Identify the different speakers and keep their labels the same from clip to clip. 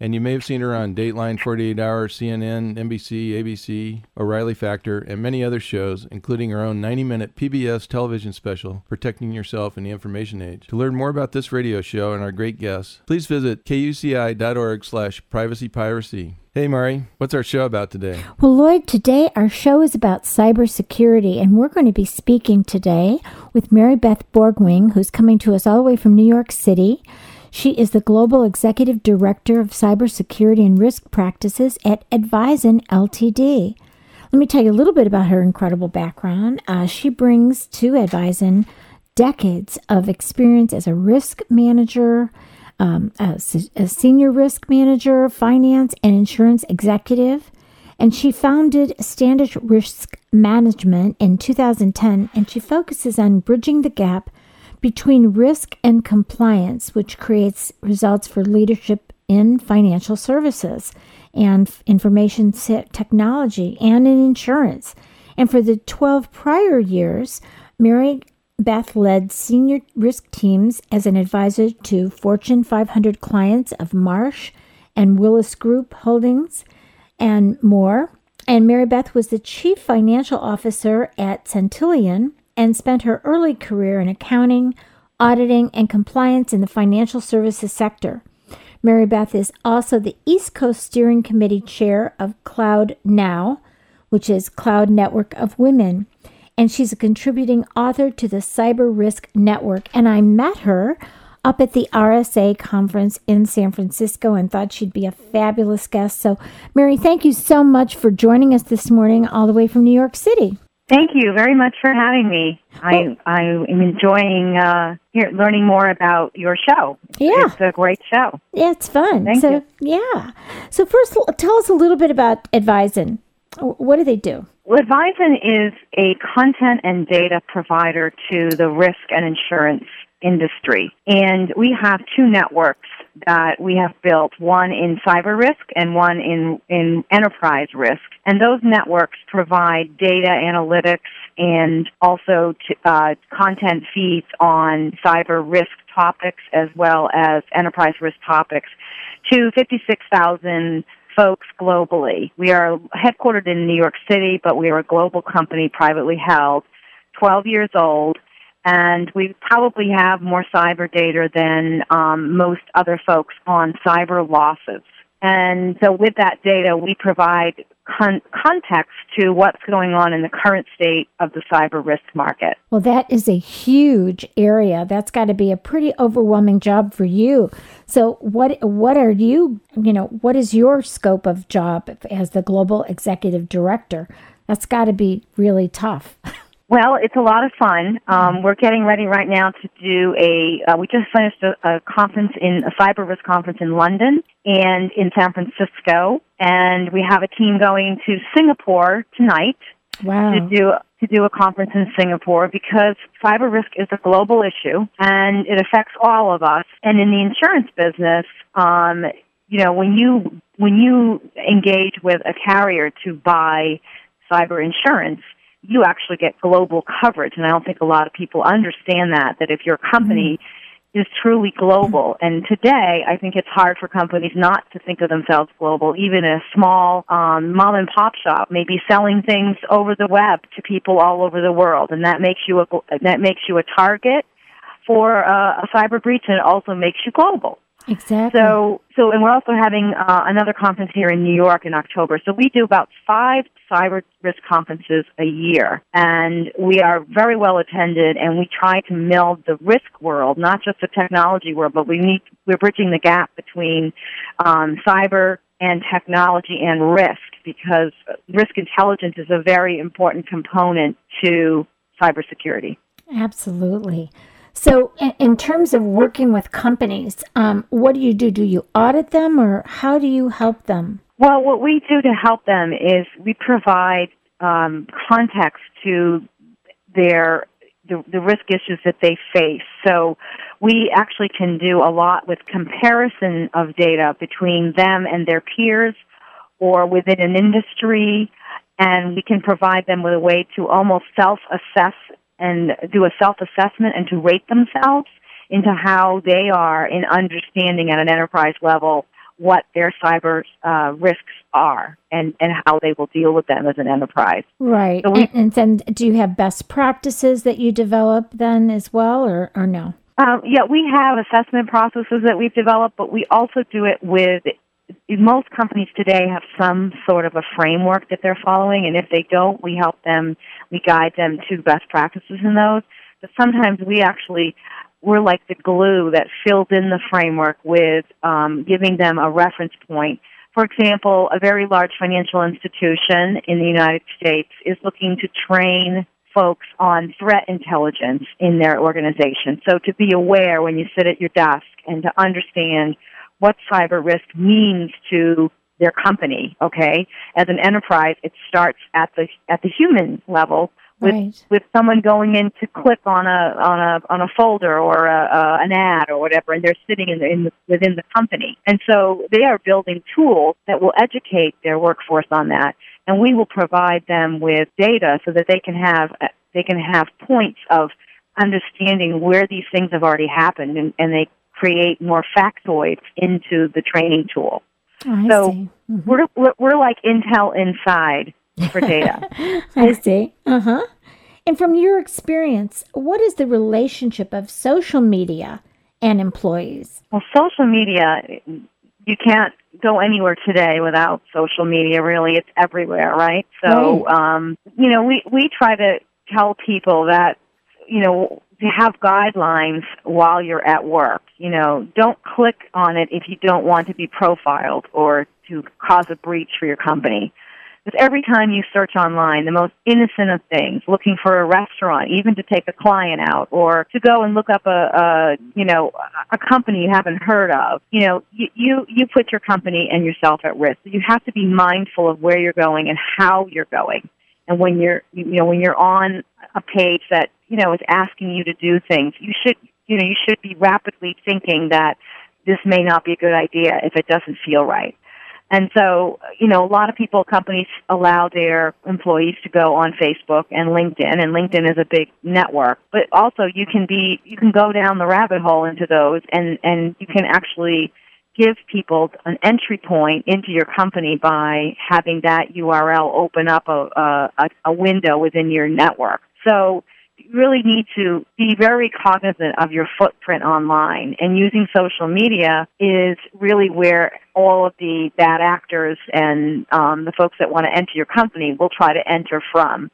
Speaker 1: and you may have seen her on Dateline, 48 Hour, CNN, NBC, ABC, O'Reilly Factor, and many other shows, including her own 90 minute PBS television special, Protecting Yourself in the Information Age. To learn more about this radio show and our great guests, please visit kuci.org slash privacypiracy. Hey, Mari, what's our show about today?
Speaker 2: Well, Lloyd, today our show is about cybersecurity, and we're going to be speaking today with Mary Beth Borgwing, who's coming to us all the way from New York City. She is the Global Executive Director of Cybersecurity and Risk Practices at Advisen Ltd. Let me tell you a little bit about her incredible background. Uh, she brings to Advisen decades of experience as a risk manager, um, a, a senior risk manager, finance, and insurance executive. And she founded Standish Risk Management in 2010, and she focuses on bridging the gap between risk and compliance, which creates results for leadership in financial services and information technology and in insurance. And for the 12 prior years, Mary Beth led senior risk teams as an advisor to Fortune 500 clients of Marsh and Willis Group Holdings and more. And Mary Beth was the chief financial officer at Centillion and spent her early career in accounting, auditing, and compliance in the financial services sector. Mary Beth is also the East Coast Steering Committee chair of Cloud Now, which is Cloud Network of Women, and she's a contributing author to the Cyber Risk Network. And I met her up at the RSA conference in San Francisco and thought she'd be a fabulous guest. So, Mary, thank you so much for joining us this morning, all the way from New York City.
Speaker 3: Thank you very much for having me. I I am enjoying uh, here, learning more about your show.
Speaker 2: Yeah,
Speaker 3: it's a great show.
Speaker 2: Yeah, it's fun.
Speaker 3: Thank
Speaker 2: so,
Speaker 3: you.
Speaker 2: Yeah. So first, tell us a little bit about Advisen. What do they do?
Speaker 3: Well, Advisen is a content and data provider to the risk and insurance industry, and we have two networks that we have built, one in cyber risk and one in, in enterprise risk. And those networks provide data analytics and also uh, content feeds on cyber risk topics as well as enterprise risk topics to 56,000 folks globally. We are headquartered in New York City, but we are a global company, privately held, 12 years old, and we probably have more cyber data than um, most other folks on cyber losses. And so with that data, we provide con- context to what's going on in the current state of the cyber risk market.
Speaker 2: Well, that is a huge area. That's got to be a pretty overwhelming job for you. So what what are you, you know, what is your scope of job as the global executive director? That's got to be really tough.
Speaker 3: Well, it's a lot of fun. Um, we're getting ready right now to do a. Uh, we just finished a, a conference in a cyber risk conference in London and in San Francisco, and we have a team going to Singapore tonight
Speaker 2: wow.
Speaker 3: to do to do a conference in Singapore because cyber risk is a global issue and it affects all of us. And in the insurance business, um, you know, when you when you engage with a carrier to buy cyber insurance you actually get global coverage. And I don't think a lot of people understand that, that if your company mm-hmm. is truly global, and today I think it's hard for companies not to think of themselves global. Even a small um, mom and pop shop may be selling things over the web to people all over the world, and that makes you a, that makes you a target for uh, a cyber breach, and it also makes you global.
Speaker 2: Exactly.
Speaker 3: So, so, and we're also having uh, another conference here in New York in October. So we do about five cyber risk conferences a year, and we are very well attended. And we try to meld the risk world, not just the technology world, but we need we're bridging the gap between um, cyber and technology and risk because risk intelligence is a very important component to cybersecurity.
Speaker 2: Absolutely. So, in, in terms of working with companies, um, what do you do? Do you audit them, or how do you help them?
Speaker 3: Well, what we do to help them is we provide um, context to their the, the risk issues that they face. So we actually can do a lot with comparison of data between them and their peers or within an industry, and we can provide them with a way to almost self-assess and do a self-assessment and to rate themselves into how they are in understanding at an enterprise level what their cyber uh, risks are and, and how they will deal with them as an enterprise.
Speaker 2: Right. So we, and, and, then do you have best practices that you develop then as well or, or no?
Speaker 3: Um, yeah, we have assessment processes that we've developed, but we also do it with most companies today have some sort of a framework that they're following, and if they don't, we help them, we guide them to best practices in those. But sometimes we actually we're like the glue that fills in the framework with um, giving them a reference point. For example, a very large financial institution in the United States is looking to train folks on threat intelligence in their organization. So to be aware when you sit at your desk and to understand what cyber risk means to their company, okay? As an enterprise, it starts at the at the human level with
Speaker 2: right.
Speaker 3: with someone going in to click on a on a on a folder or a, a, an ad or whatever, and they're sitting in, the, in the, within the company, and so they are building tools that will educate their workforce on that, and we will provide them with data so that they can have they can have points of understanding where these things have already happened, and, and they create more factoids into the training tool.
Speaker 2: Oh,
Speaker 3: so
Speaker 2: mm-hmm.
Speaker 3: we're, we're we're like Intel inside for data.
Speaker 2: I see. Uh huh. And from your experience, what is the relationship of social media and employees?
Speaker 3: Well, social media, you can't go anywhere today without social media. Really, it's everywhere, right? So,
Speaker 2: right.
Speaker 3: Um, you know, we we try to tell people that you know to have guidelines while you're at work. You know, don't click on it if you don't want to be profiled or to cause a breach for your company. Because every time you search online, the most innocent of things, looking for a restaurant, even to take a client out, or to go and look up a, a you know, a company you haven't heard of, you know, you, you, you put your company and yourself at risk. You have to be mindful of where you're going and how you're going. And when you're, you know, when you're on a page that, you know, is asking you to do things, you should, you know, you should be rapidly thinking that this may not be a good idea if it doesn't feel right. And so, you know, a lot of people, companies allow their employees to go on Facebook and LinkedIn, and LinkedIn is a big network. But also, you can be, you can go down the rabbit hole into those, and and you can actually give people an entry point into your company by having that URL open up a a, a window within your network. So you really need to be very cognizant of your footprint online. And using social media is really where all of the bad actors and um, the folks that want to enter your company will try to enter from.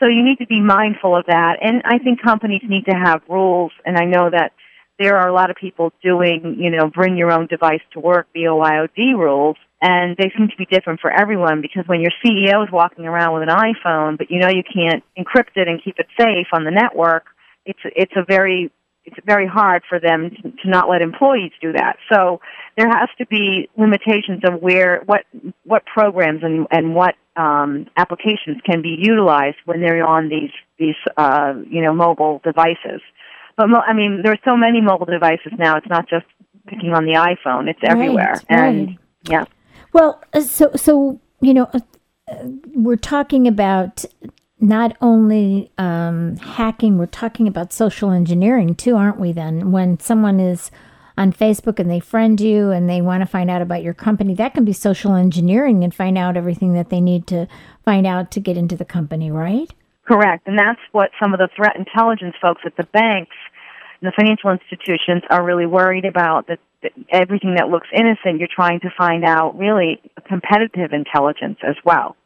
Speaker 3: So you need to be mindful of that. And I think companies need to have rules. And I know that there are a lot of people doing, you know, bring your own device to work, BYOD rules and they seem to be different for everyone because when your CEO is walking around with an iPhone, but you know you can't encrypt it and keep it safe on the network, it's it's a very it's very hard for them to, to not let employees do that. So there has to be limitations of where what what programs and and what um, applications can be utilized when they're on these these uh, you know mobile devices. But mo- I mean, there are so many mobile devices now. It's not just picking on the iPhone; it's everywhere.
Speaker 2: Right,
Speaker 3: and
Speaker 2: right.
Speaker 3: yeah.
Speaker 2: Well, uh, so so you know, uh, we're talking about not only um, hacking, we're talking about social engineering too, aren't we? Then, when someone is on Facebook and they friend you and they want to find out about your company, that can be social engineering and find out everything that they need to find out to get into the company, right?
Speaker 3: Correct, and that's what some of the threat intelligence folks at the banks And the financial institutions are really worried about that, everything that looks innocent, you're trying to find out really competitive intelligence as well.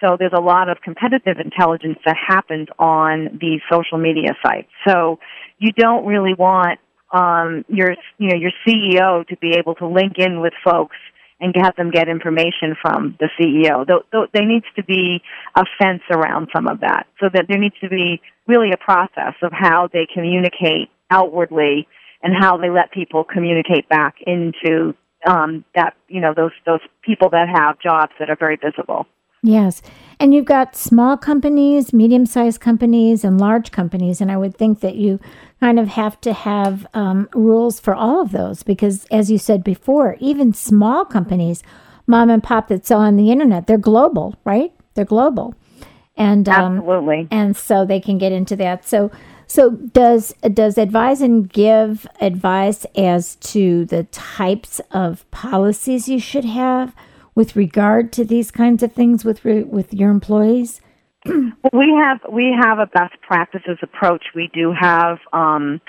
Speaker 3: So there's a lot of competitive intelligence that happens on these social media sites. So you don't really want um, your you know your CEO to be able to link in with folks and have them get information from the CEO. There needs to be a fence around some of that, so that there needs to be really a process of how they communicate outwardly and how they let people communicate back into um, that you know those those people that have jobs that are very visible.
Speaker 2: Yes. And you've got small companies, medium sized companies, and large companies. And I would think that you kind of have to have um, rules for all of those because, as you said before, even small companies, mom and pop that sell on the internet, they're global, right? They're global.
Speaker 3: And um, absolutely,
Speaker 2: and so they can get into that. So, so does does Advisen give advice as to the types of policies you should have? With regard to these kinds of things with with your employees?
Speaker 3: we have we have a best practices approach. We do have um,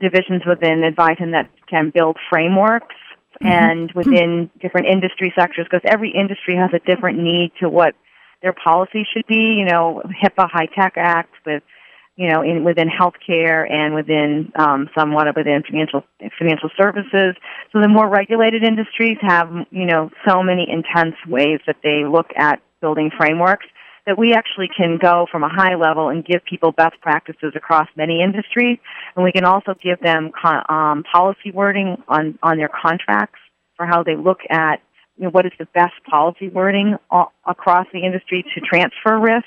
Speaker 3: divisions within Advisen that can build frameworks mm-hmm. and within different industry sectors because every industry has a different need to what their policy should be. You know, HIPAA HITECH Act with you know, in within healthcare and within um, somewhat within financial financial services. So the more regulated industries have, you know, so many intense ways that they look at building frameworks that we actually can go from a high level and give people best practices across many industries, and we can also give them con- um, policy wording on on their contracts for how they look at you know, what is the best policy wording across the industry to transfer risk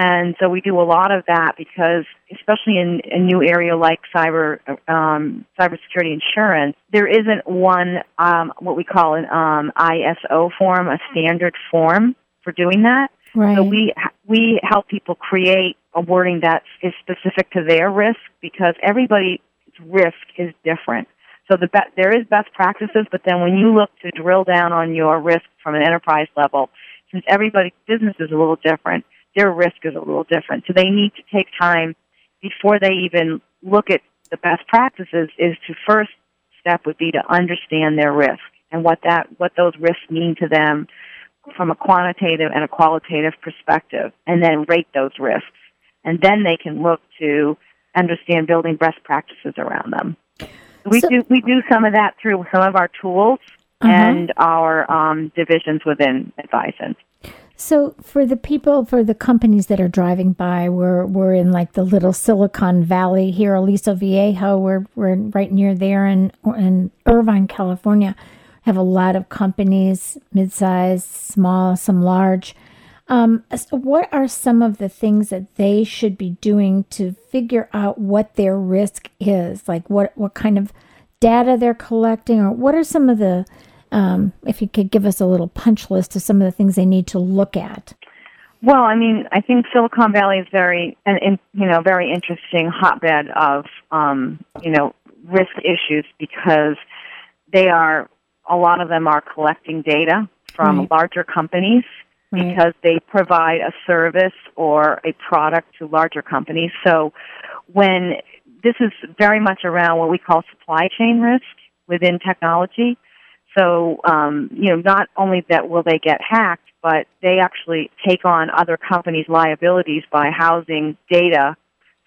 Speaker 3: and so we do a lot of that because, especially in a new area like cyber um, cybersecurity insurance, there isn't one um, what we call an um, ISO form, a standard form for doing that.
Speaker 2: Right.
Speaker 3: So we we help people create a wording that is specific to their risk because everybody's risk is different. So the be- there is best practices, but then when you look to drill down on your risk from an enterprise level, since everybody's business is a little different, their risk is a little different. So they need to take time before they even look at the best practices is to first step would be to understand their risk and what that what those risks mean to them from a quantitative and a qualitative perspective and then rate those risks. And then they can look to understand building best practices around them. We so, do we do some of that through some of our tools uh-huh. and our um, divisions within Advisen.
Speaker 2: So for the people, for the companies that are driving by, we're we're in like the little Silicon Valley here, Aliso Viejo. We're we're right near there in in Irvine, California. Have a lot of companies, mid-sized, small, some large. Um, so what are some of the things that they should be doing to figure out what their risk is? Like what what kind of data they're collecting, or what are some of the um, if you could give us a little punch list of some of the things they need to look at.
Speaker 3: Well, I mean, I think Silicon Valley is very, and you know, very interesting hotbed of, um, you know, risk issues because they are, a lot of them are collecting data from right. larger companies right. because they provide a service or a product to larger companies. So when this is very much around what we call supply chain risk within technology. So, um, you know, not only that will they get hacked, but they actually take on other companies' liabilities by housing data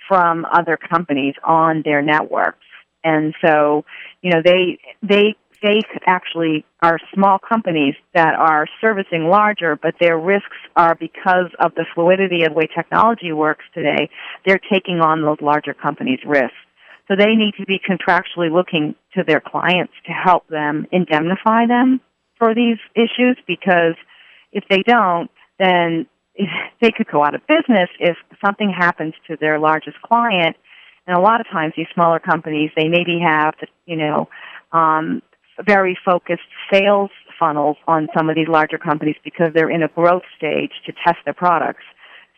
Speaker 3: from other companies on their networks. And so, you know, they they they actually are small companies that are servicing larger, but their risks are because of the fluidity of the way technology works today. They're taking on those larger companies' risks. So they need to be contractually looking to their clients to help them indemnify them for these issues because if they don't, then they could go out of business if something happens to their largest client. And a lot of times these smaller companies, they maybe have, you know, um, very focused sales funnels on some of these larger companies because they're in a growth stage to test their products.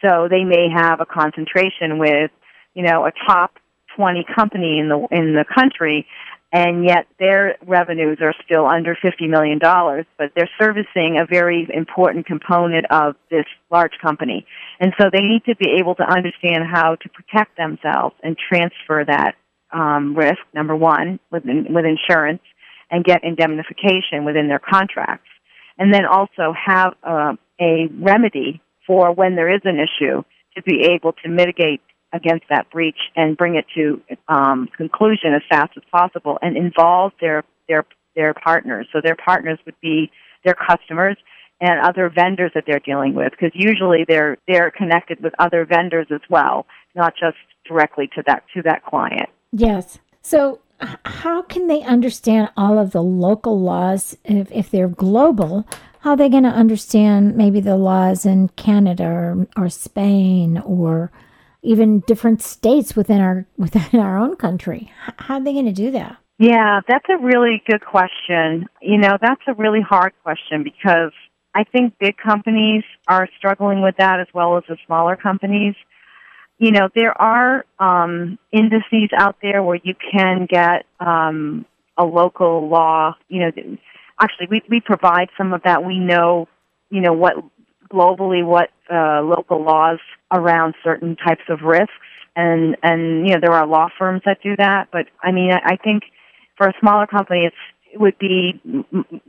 Speaker 3: So they may have a concentration with, you know, a top 20 company in the in the country and yet their revenues are still under $50 million, but they're servicing a very important component of this large company. And so they need to be able to understand how to protect themselves and transfer that um, risk, number one, with, with insurance, and get indemnification within their contracts. And then also have uh, a remedy for when there is an issue to be able to mitigate against that breach and bring it to um, conclusion as fast as possible and involve their their their partners. So their partners would be their customers and other vendors that they're dealing with because usually they're they're connected with other vendors as well, not just directly to that to that client.
Speaker 2: Yes. So how can they understand all of the local laws if, if they're global? How are they going to understand maybe the laws in Canada or, or Spain or even different states within our within our own country? How are they going to do that?
Speaker 3: Yeah, that's a really good question. You know, that's a really hard question because I think big companies are struggling with that as well as the smaller companies. You know, there are um, indices out there where you can get um, a local law. You know, actually, we we provide some of that. We know, you know, what globally what uh, local laws around certain types of risks, and and you know, there are law firms that do that. But I mean, I, I think for a smaller company, it's it would be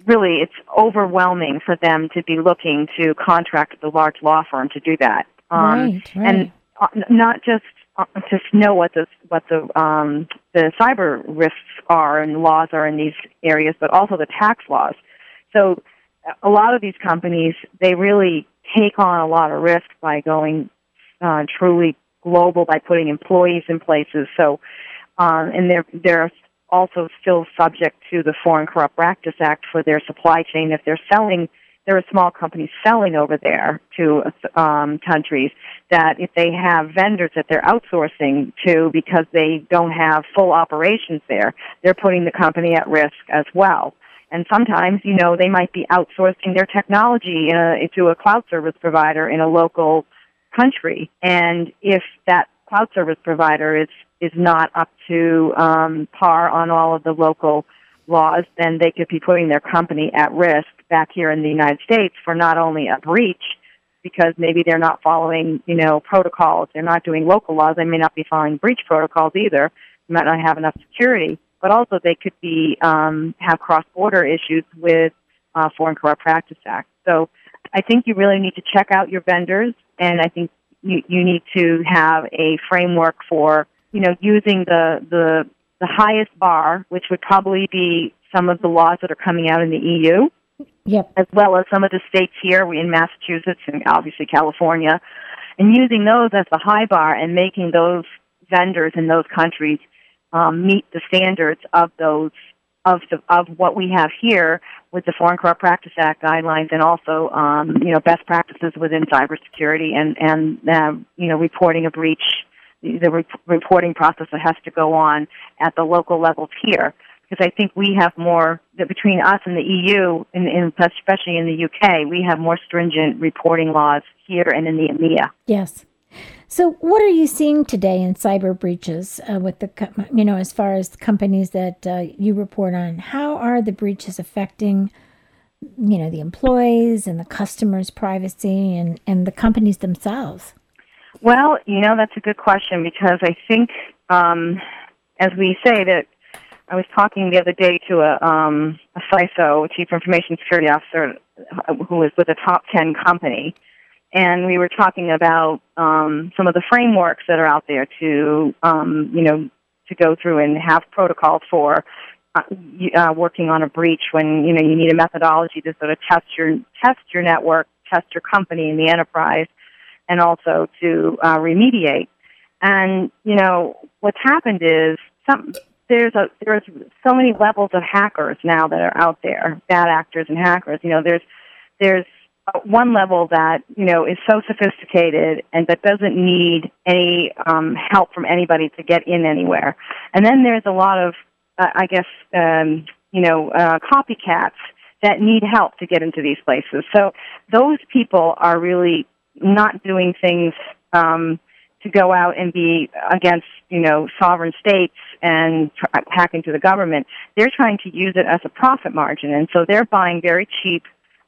Speaker 3: really it's overwhelming for them to be looking to contract the large law firm to do that.
Speaker 2: Um, right, right.
Speaker 3: And uh, not just uh, just know what the what the um, the cyber risks are and laws are in these areas, but also the tax laws. So a lot of these companies they really take on a lot of risk by going uh, truly global by putting employees in places. So um, and they're they're also still subject to the Foreign Corrupt Practice Act for their supply chain. If they're selling, there are small companies selling over there to um, countries that if they have vendors that they're outsourcing to because they don't have full operations there, they're putting the company at risk as well. And sometimes, you know, they might be outsourcing their technology a, to a cloud service provider in a local country. And if that cloud service provider is is not up to um, par on all of the local laws, then they could be putting their company at risk back here in the United States for not only a breach because maybe they're not following, you know, protocols. They're not doing local laws. They may not be following breach protocols either. They might not have enough security, but also they could be um, have cross-border issues with uh, Foreign Corrupt Practice Act. So I think you really need to check out your vendors, and I think you, you need to have a framework for you know, using the, the, the highest bar, which would probably be some of the laws that are coming out in the EU.
Speaker 2: Yep.
Speaker 3: As well as some of the states here in Massachusetts and obviously California, and using those as the high bar and making those vendors in those countries um, meet the standards of those of the, of what we have here with the Foreign Corrupt Practice Act guidelines and also um, you know best practices within cybersecurity and and uh, you know reporting a breach the re- reporting process that has to go on at the local levels here. Because I think we have more, between us and the EU, and, and especially in the UK, we have more stringent reporting laws here and in the EMEA.
Speaker 2: Yes. So, what are you seeing today in cyber breaches uh, with the, you know, as far as companies that uh, you report on? How are the breaches affecting, you know, the employees and the customers' privacy and, and the companies themselves?
Speaker 3: Well, you know, that's a good question because I think, um, as we say, that I was talking the other day to a, um, a CISO, Chief Information Security Officer, who was with a top 10 company. And we were talking about um, some of the frameworks that are out there to, um, you know, to go through and have protocols for uh, uh, working on a breach when you know you need a methodology to sort of test your test your network, test your company and the enterprise, and also to uh, remediate. And you know what's happened is some there's a there's so many levels of hackers now that are out there, bad actors and hackers. You know there's there's one level that you know is so sophisticated and that doesn't need any um, help from anybody to get in anywhere. And then there's a lot of uh, I guess um, you know uh, copycats that need help to get into these places. So those people are really not doing things um, to go out and be against, you know, sovereign states and hack into the government. They're trying to use it as a profit margin, and so they're buying very cheap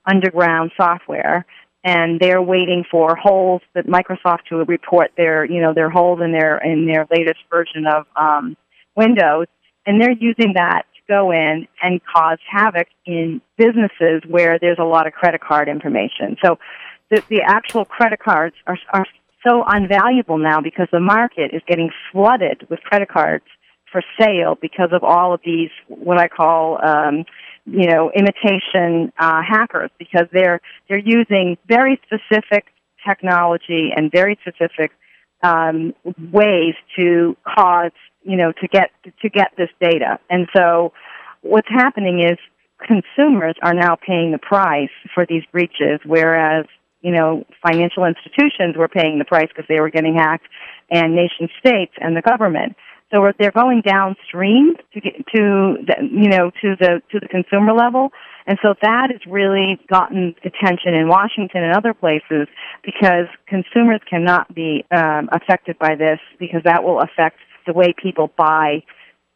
Speaker 3: underground software and they're waiting for holes that Microsoft to report their, you know, their holes in their in their latest version of um, Windows, and they're using that to go in and cause havoc in businesses where there's a lot of credit card information. So the, the actual credit cards are, are so unvaluable now because the market is getting flooded with credit cards for sale because of all of these what I call um, you know imitation uh, hackers because they're they're using very specific technology and very specific um, ways to cause you know to get to get this data and so what's happening is consumers are now paying the price for these breaches whereas you know, financial institutions were paying the price because they were getting hacked, and nation states and the government. So they're going downstream to get to the, you know to the to the consumer level, and so that has really gotten attention in Washington and other places because consumers cannot be um, affected by this because that will affect the way people buy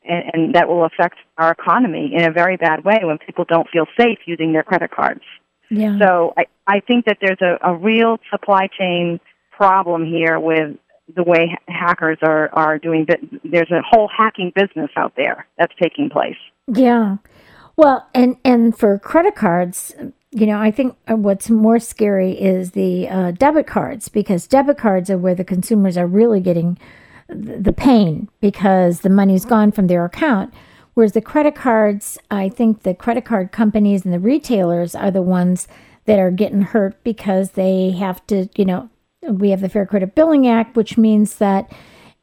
Speaker 3: and, and that will affect our economy in a very bad way when people don't feel safe using their credit cards.
Speaker 2: Yeah.
Speaker 3: So I, I think that there's a, a real supply chain problem here with the way hackers are, are doing. There's a whole hacking business out there that's taking place.
Speaker 2: Yeah. Well, and, and for credit cards, you know, I think what's more scary is the uh, debit cards because debit cards are where the consumers are really getting the pain because the money's gone from their account. Whereas the credit cards, I think the credit card companies and the retailers are the ones that are getting hurt because they have to, you know, we have the Fair Credit Billing Act, which means that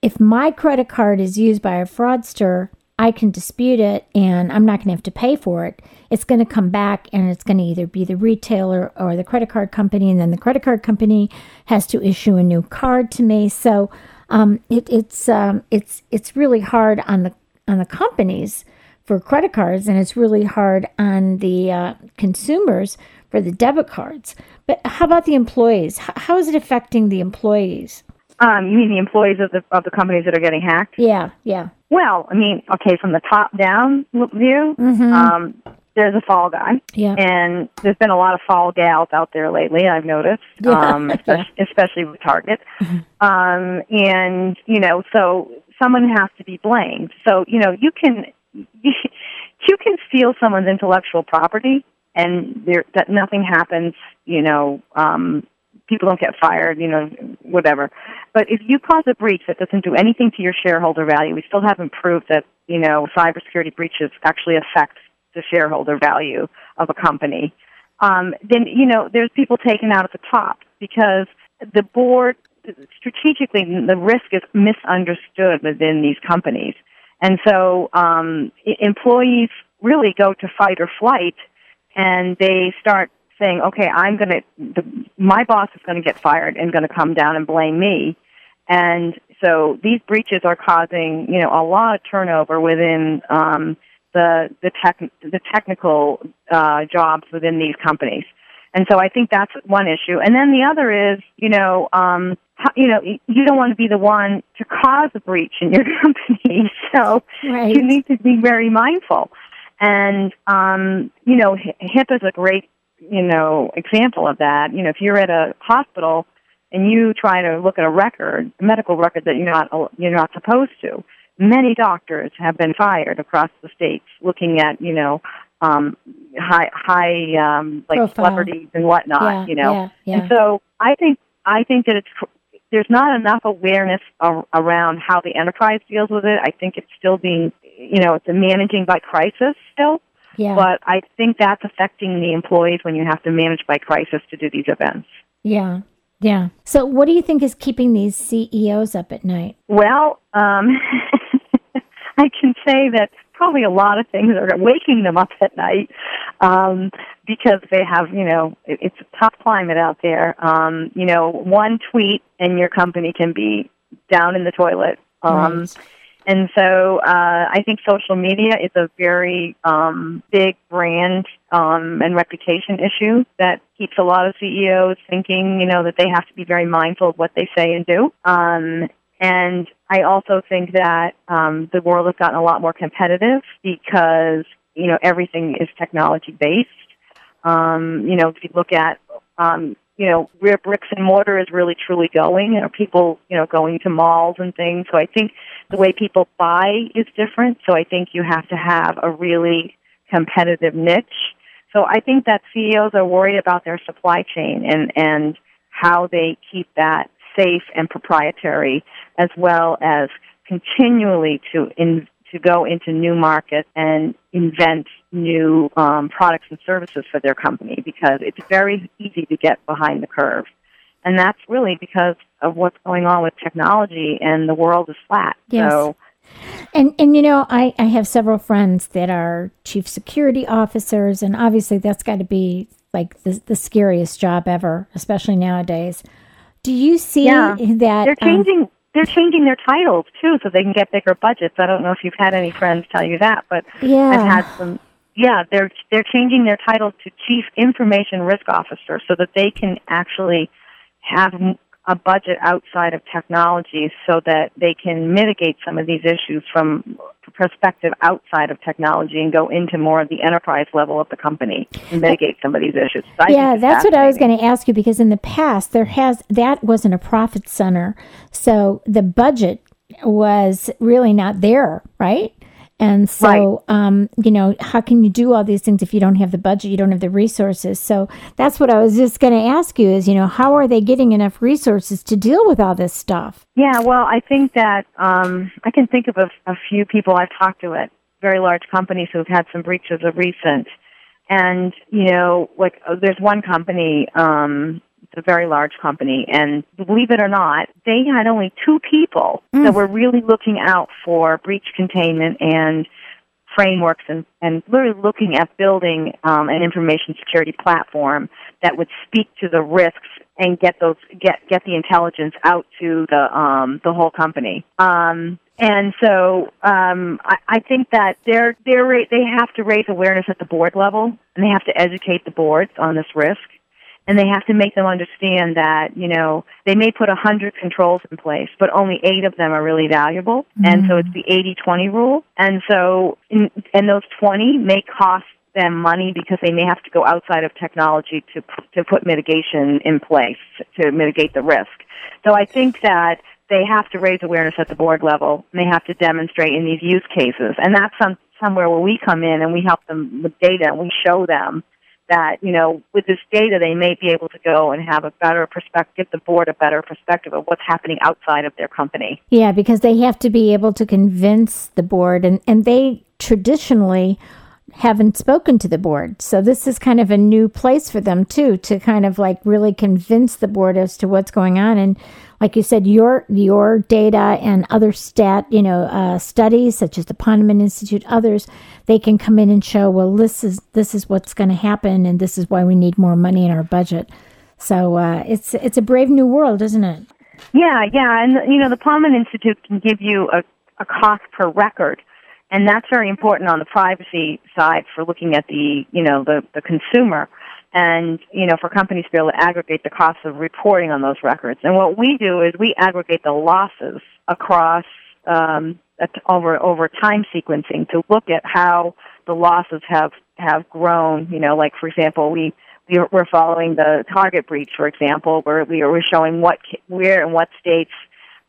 Speaker 2: if my credit card is used by a fraudster, I can dispute it and I'm not going to have to pay for it. It's going to come back and it's going to either be the retailer or the credit card company, and then the credit card company has to issue a new card to me. So um, it, it's um, it's it's really hard on the on the companies for credit cards, and it's really hard on the uh, consumers for the debit cards. But how about the employees? How is it affecting the employees?
Speaker 3: Um, you mean the employees of the of the companies that are getting hacked?
Speaker 2: Yeah, yeah.
Speaker 3: Well, I mean, okay, from the top down view,
Speaker 2: mm-hmm. um,
Speaker 3: there's a fall guy,
Speaker 2: yeah,
Speaker 3: and there's been a lot of fall gals out there lately. I've noticed,
Speaker 2: yeah.
Speaker 3: um, especially, yeah. especially with Target, mm-hmm. um, and you know, so someone has to be blamed. So you know, you can you, can steal someone's intellectual property, and there that nothing happens. You know, um, people don't get fired. You know, whatever. But if you cause a breach that doesn't do anything to your shareholder value, we still haven't proved that you know cybersecurity breaches actually affect the shareholder value of a company. Um, then you know there's people taken out at the top because the board strategically the risk is misunderstood within these companies, and so um, employees really go to fight or flight, and they start saying, "Okay, I'm going to my boss is going to get fired and going to come down and blame me," and so these breaches are causing you know a lot of turnover within um, the the tech the technical uh, jobs within these companies. And so I think that's one issue. And then the other is, you know, um, how, you know, you don't want to be the one to cause a breach in your company. So
Speaker 2: right.
Speaker 3: you need to be very mindful. And, um, you know, HIP is a great, you know, example of that. You know, if you're at a hospital and you try to look at a record, a medical record that you're not, you're not supposed to, many doctors have been fired across the states looking at, you know, um, high high um, like
Speaker 2: Profile.
Speaker 3: celebrities and whatnot.
Speaker 2: Yeah,
Speaker 3: you know,
Speaker 2: yeah, yeah.
Speaker 3: and so I think I think that it's there's not enough awareness ar- around how the enterprise deals with it. I think it's still being you know it's a managing by crisis still.
Speaker 2: Yeah.
Speaker 3: But I think that's affecting the employees when you have to manage by crisis to do these events.
Speaker 2: Yeah. Yeah. So, what do you think is keeping these CEOs up at night?
Speaker 3: Well, um, I can say that probably a lot of things are waking them up at night um, because they have, you know, it, it's a tough climate out there. Um, you know, one tweet and your company can be down in the toilet. Um,
Speaker 2: right.
Speaker 3: And so uh, I think social media is a very um, big brand um, and reputation issue that keeps a lot of CEOs thinking, you know, that they have to be very mindful of what they say and do. Um, and I also think that um, the world has gotten a lot more competitive because you know everything is technology based. Um, you know, if you look at um, you know, where bricks and mortar is really truly going. Know, people, you know, going to malls and things. So I think the way people buy is different. So I think you have to have a really competitive niche. So I think that CEOs are worried about their supply chain and, and how they keep that safe and proprietary as well as continually to in, to go into new markets and invent new um, products and services for their company because it's very easy to get behind the curve. And that's really because of what's going on with technology and the world is flat.
Speaker 2: Yes.
Speaker 3: So,
Speaker 2: and and you know, I, I have several friends that are chief security officers and obviously that's got to be like the, the scariest job ever, especially nowadays. Do you see
Speaker 3: Yeah.
Speaker 2: that
Speaker 3: they're
Speaker 2: um,
Speaker 3: changing they're changing their titles too so they can get bigger budgets. I don't know if you've had any friends tell you that, but
Speaker 2: yeah.
Speaker 3: I've had some. Yeah, they're they're changing their title to Chief Information Risk Officer so that they can actually have a budget outside of technology, so that they can mitigate some of these issues from perspective outside of technology and go into more of the enterprise level of the company and mitigate some of these issues. So
Speaker 2: yeah, that's what I was going to ask you because in the past there has that wasn't a profit center, so the budget was really not there, right? And so, um, you know, how can you do all these things if you don't have the budget, you don't have the resources? So that's what I was just going to ask you is, you know, how are they getting enough resources to deal with all this stuff?
Speaker 3: Yeah, well, I think that um, I can think of a, a few people I've talked to at very large companies who've had some breaches of recent. And, you know, like uh, there's one company, um, a very large company, and believe it or not, they had only two people that were really looking out for breach containment and frameworks and, and literally looking at building um, an information security platform that would speak to the risks and get those get get the intelligence out to the um, the whole company. Um, and so um, I, I think that they're they're they have to raise awareness at the board level, and they have to educate the boards on this risk, and they have to make them understand that you know they may put a hundred controls in place, but only eight of them are really valuable, and so it's the 80-20 rule, and so in, and those twenty may cost them money because they may have to go outside of technology to to put mitigation in place to mitigate the risk. So I think that they have to raise awareness at the board level and they have to demonstrate in these use cases. And that's some somewhere where we come in and we help them with data and we show them that, you know, with this data they may be able to go and have a better perspective, give the board a better perspective of what's happening outside of their company.
Speaker 2: Yeah, because they have to be able to convince the board, and, and they traditionally haven't spoken to the board. So this is kind of a new place for them too to kind of like really convince the board as to what's going on. And like you said, your your data and other stat, you know, uh, studies such as the Ponemon Institute, others, they can come in and show, well, this is this is what's going to happen, and this is why we need more money in our budget. So uh, it's it's a brave new world, isn't it?
Speaker 3: Yeah, yeah, and you know the Ponemon Institute can give you a, a cost per record, and that's very important on the privacy side for looking at the you know the the consumer, and you know for companies to be able to aggregate the cost of reporting on those records. And what we do is we aggregate the losses across um, over over time sequencing to look at how the losses have have grown. You know, like for example, we we we're following the target breach, for example, where we are showing what where and what states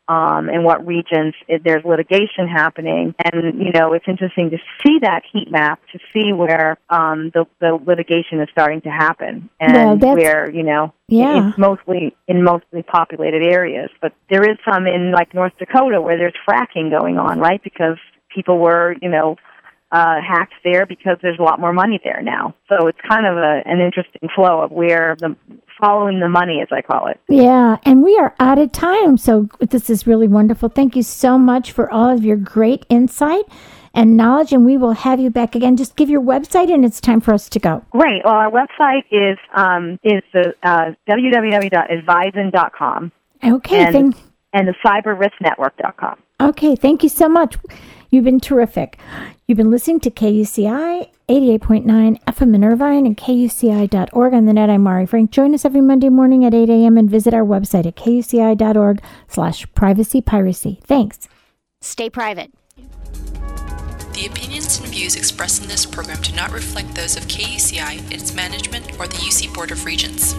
Speaker 3: um, and what regions there's litigation happening. And you know, it's interesting to see that heat map to see where um, the the litigation is starting to happen and where you know
Speaker 2: Yeah.
Speaker 3: it's mostly in mostly populated areas. But there is some in like North Dakota where there's fracking going on, right? Because people were you know uh, hacked there because there's a lot more money there now. So it's kind of a, an interesting flow of where the following the money, as I call it.
Speaker 2: Yeah, and we are out of time. So this is really wonderful. Thank you so much for all of your great insight and knowledge. And we will have you back again. Just give your website, and it's time for us to go.
Speaker 3: Great. Well, our website is um, is the uh, www.advisen.com
Speaker 2: Okay,
Speaker 3: and
Speaker 2: thank,
Speaker 3: and the cyberrisknetwork.com.
Speaker 2: okay, thank you so much. You've been terrific. You've been listening to KUCI 88.9 FM in Irvine and KUCI.org on the net. I'm Mari Frank. Join us every Monday morning at 8 a.m. and visit our website at KUCI.org slash privacy piracy. Thanks.
Speaker 4: Stay private.
Speaker 5: The opinions and views expressed in this program do not reflect those of KUCI, its management, or the UC Board of Regents.